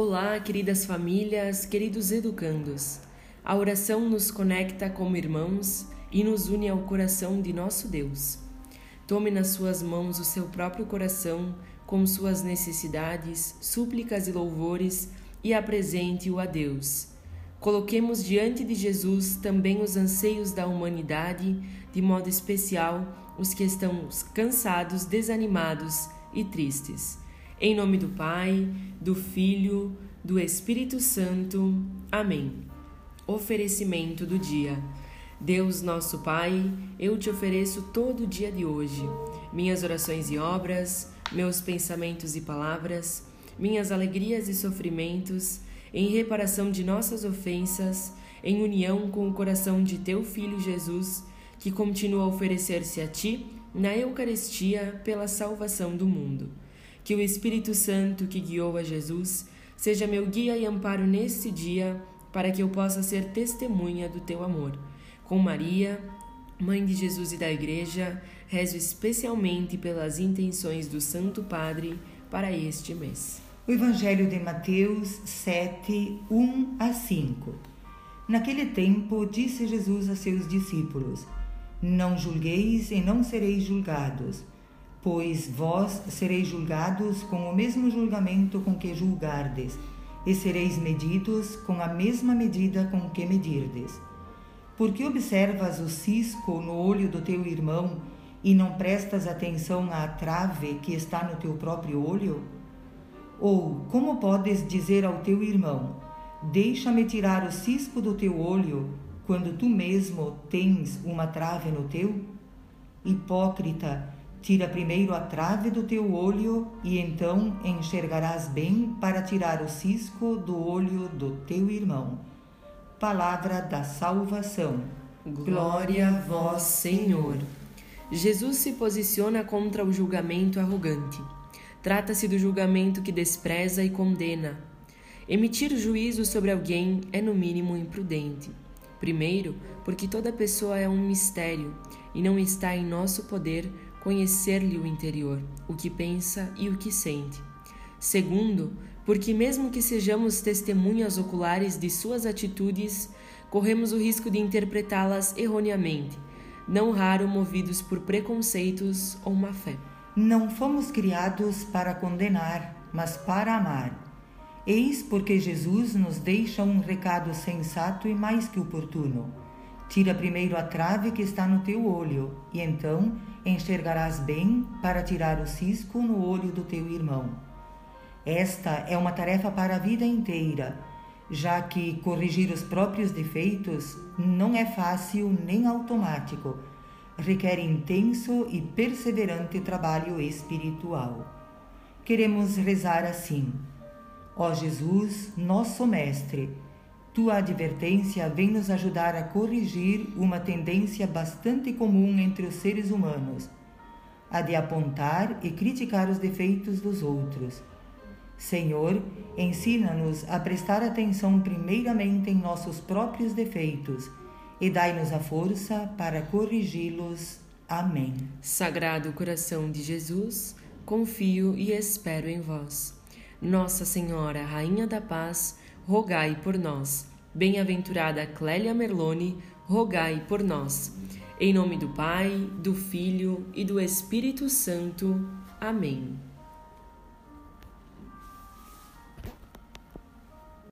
Olá, queridas famílias, queridos educandos. A oração nos conecta como irmãos e nos une ao coração de nosso Deus. Tome nas suas mãos o seu próprio coração com suas necessidades, súplicas e louvores e apresente-o a Deus. Coloquemos diante de Jesus também os anseios da humanidade, de modo especial os que estão cansados, desanimados e tristes. Em nome do Pai, do Filho, do Espírito Santo. Amém. Oferecimento do dia. Deus nosso Pai, eu te ofereço todo o dia de hoje, minhas orações e obras, meus pensamentos e palavras, minhas alegrias e sofrimentos, em reparação de nossas ofensas, em união com o coração de teu Filho Jesus, que continua a oferecer-se a ti na Eucaristia pela salvação do mundo. Que o Espírito Santo que guiou a Jesus seja meu guia e amparo neste dia, para que eu possa ser testemunha do teu amor. Com Maria, Mãe de Jesus e da Igreja, rezo especialmente pelas intenções do Santo Padre para este mês. O Evangelho de Mateus 7, 1 a 5. Naquele tempo, disse Jesus a seus discípulos: Não julgueis e não sereis julgados pois vós sereis julgados com o mesmo julgamento com que julgardes, e sereis medidos com a mesma medida com que medirdes. Porque observas o cisco no olho do teu irmão e não prestas atenção à trave que está no teu próprio olho? Ou como podes dizer ao teu irmão: Deixa-me tirar o cisco do teu olho, quando tu mesmo tens uma trave no teu? Hipócrita, Tira primeiro a trave do teu olho, e então enxergarás bem para tirar o cisco do olho do teu irmão. Palavra da salvação. Glória a vós, Senhor. Jesus se posiciona contra o julgamento arrogante. Trata-se do julgamento que despreza e condena. Emitir juízo sobre alguém é, no mínimo, imprudente. Primeiro, porque toda pessoa é um mistério e não está em nosso poder conhecer-lhe o interior, o que pensa e o que sente. Segundo, porque, mesmo que sejamos testemunhas oculares de suas atitudes, corremos o risco de interpretá-las erroneamente, não raro movidos por preconceitos ou má fé. Não fomos criados para condenar, mas para amar. Eis porque Jesus nos deixa um recado sensato e mais que oportuno. Tira primeiro a trave que está no teu olho, e então enxergarás bem para tirar o cisco no olho do teu irmão. Esta é uma tarefa para a vida inteira, já que corrigir os próprios defeitos não é fácil nem automático, requer intenso e perseverante trabalho espiritual. Queremos rezar assim: Ó Jesus, nosso Mestre, tua advertência vem nos ajudar a corrigir uma tendência bastante comum entre os seres humanos, a de apontar e criticar os defeitos dos outros. Senhor, ensina-nos a prestar atenção primeiramente em nossos próprios defeitos e dai-nos a força para corrigi-los. Amém. Sagrado coração de Jesus, confio e espero em vós. Nossa Senhora, Rainha da Paz, rogai por nós. Bem-aventurada Clélia Merlone, rogai por nós. Em nome do Pai, do Filho e do Espírito Santo. Amém.